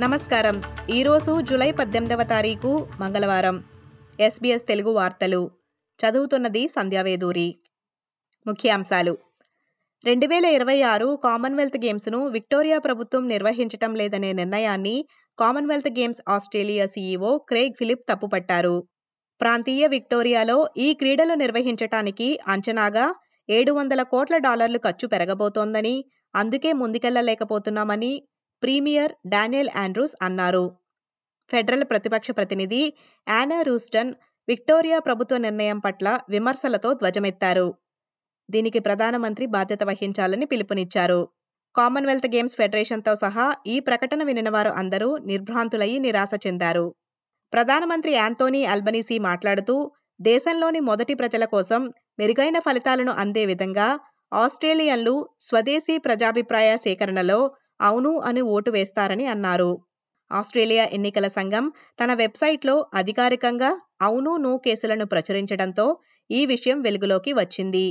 నమస్కారం. ఈరోజు జూలై పద్దెనిమిదవ తారీఖు మంగళవారం. ఎస్బీఎస్ తెలుగు వార్తలు. చదువుతున్నది సంధ్యావేదూరి ముఖ్యాంశాలు. రెండు వేల ఇరవై ఆరు కామన్వెల్త్ గేమ్స్ను విక్టోరియా ప్రభుత్వం నిర్వహించటం లేదనే నిర్ణయాన్ని Commonwealth games Australia CEO Craig Philip తప్పుపట్టారు. ప్రాంతీయ విక్టోరియాలో ఈ క్రీడలు నిర్వహించటానికి అంచనాగా ఏడు వందల కోట్ల డాలర్లు ఖర్చు పెరగబోతోందని అందుకే ముందుకెళ్ళలేకపోతున్నామని ప్రీమియర్ డానియల్ ఆండ్రూస్ అన్నారు. ఫెడరల్ ప్రతిపక్ష ప్రతినిధి యానా రూస్టన్ విక్టోరియా ప్రభుత్వ నిర్ణయం పట్ల విమర్శలతో ధ్వజమెత్తారు. దీనికి ప్రధానమంత్రి బాధ్యత వహించాలని పిలుపునిచ్చారు. కామన్వెల్త్ గేమ్స్ ఫెడరేషన్తో సహా ఈ ప్రకటన వినినవారు అందరూ నిర్భ్రాంతులయ్యి నిరాశ చెందారు. ప్రధానమంత్రి యాంతోనీ అల్బనీసీ మాట్లాడుతూ దేశంలోని మొదటి ప్రజల కోసం మెరుగైన ఫలితాలను అందే విధంగా ఆస్ట్రేలియన్లు స్వదేశీ ప్రజాభిప్రాయ సేకరణలో అవును అని ఓటు వేస్తారని అన్నారు. ఆస్ట్రేలియా ఎన్నికల సంఘం తన వెబ్సైట్లో అధికారికంగా అవును నో కేసులను ప్రచురించడంతో ఈ విషయం వెలుగులోకి వచ్చింది.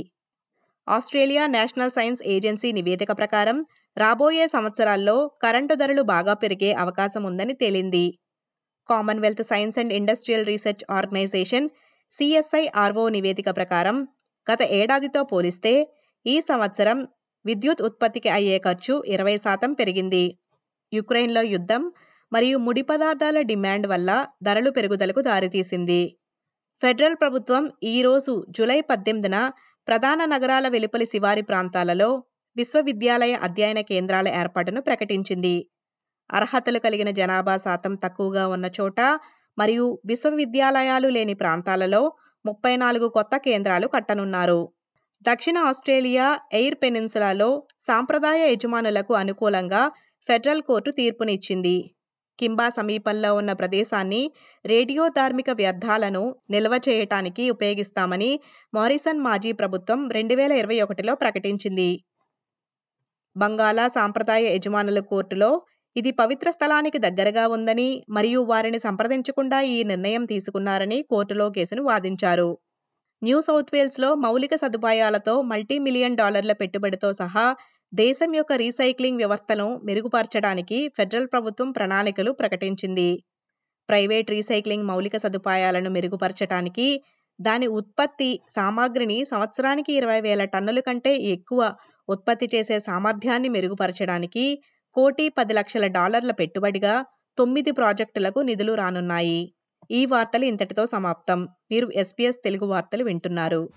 ఆస్ట్రేలియా నేషనల్ సైన్స్ ఏజెన్సీ నివేదిక ప్రకారం రాబోయే సంవత్సరాల్లో కరెంటు ధరలు బాగా పెరిగే అవకాశం ఉందని తేలింది. Commonwealth science and industrial research organisation CSIRO నివేదిక ప్రకారం గత ఏడాదితో పోలిస్తే ఈ సంవత్సరం విద్యుత్ ఉత్పత్తికి అయ్యే ఖర్చు ఇరవై శాతం పెరిగింది. యుక్రెయిన్లో యుద్ధం మరియు ముడి పదార్థాల డిమాండ్ వల్ల ధరలు పెరుగుదలకు దారితీసింది. ఫెడరల్ ప్రభుత్వం ఈరోజు జూలై పద్దెనిమిదిన ప్రధాన నగరాల వెలుపలి శివారి ప్రాంతాలలో విశ్వవిద్యాలయ అధ్యయన కేంద్రాల ఏర్పాటును ప్రకటించింది. అర్హతలు కలిగిన జనాభా శాతం తక్కువగా ఉన్న చోట మరియు విశ్వవిద్యాలయాలు లేని ప్రాంతాలలో ముప్పై నాలుగు కొత్త కేంద్రాలు కట్టనున్నారు. దక్షిణ ఆస్ట్రేలియా ఎయిర్ పెనిన్సులాలో సాంప్రదాయ యజమానులకు అనుకూలంగా ఫెడరల్ కోర్టు తీర్పునిచ్చింది. కింబా సమీపంలో ఉన్న ప్రదేశాన్ని రేడియో ధార్మిక వ్యర్థాలను నిల్వ చేయటానికి ఉపయోగిస్తామని మారిసన్ మాజీ ప్రభుత్వం రెండు వేల ఇరవై ఒకటిలో ప్రకటించింది. బంగాళా సాంప్రదాయ యజమానుల కోర్టులో ఇది పవిత్ర స్థలానికి దగ్గరగా ఉందని మరియు వారిని సంప్రదించకుండా ఈ నిర్ణయం తీసుకున్నారని కోర్టులో కేసును వాదించారు. న్యూ సౌత్ వేల్స్లో మౌలిక సదుపాయాలతో మల్టీ మిలియన్ డాలర్ల పెట్టుబడితో సహా దేశం యొక్క రీసైక్లింగ్ వ్యవస్థను మెరుగుపరచడానికి ఫెడరల్ ప్రభుత్వం ప్రణాళికలు ప్రకటించింది. ప్రైవేట్ రీసైక్లింగ్ మౌలిక సదుపాయాలను మెరుగుపరచడానికి దాని ఉత్పత్తి సామాగ్రిని సంవత్సరానికి ఇరవై వేల టన్నుల కంటే ఎక్కువ ఉత్పత్తి చేసే సామర్థ్యాన్ని మెరుగుపరచడానికి కోటి పది లక్షల డాలర్ల పెట్టుబడిగా తొమ్మిది ప్రాజెక్టులకు నిధులు రానున్నాయి. ఈ వార్తలు ఇంతటితో సమాప్తం. మీరు ఎస్పీఎస్ తెలుగు వార్తలు వింటున్నారు.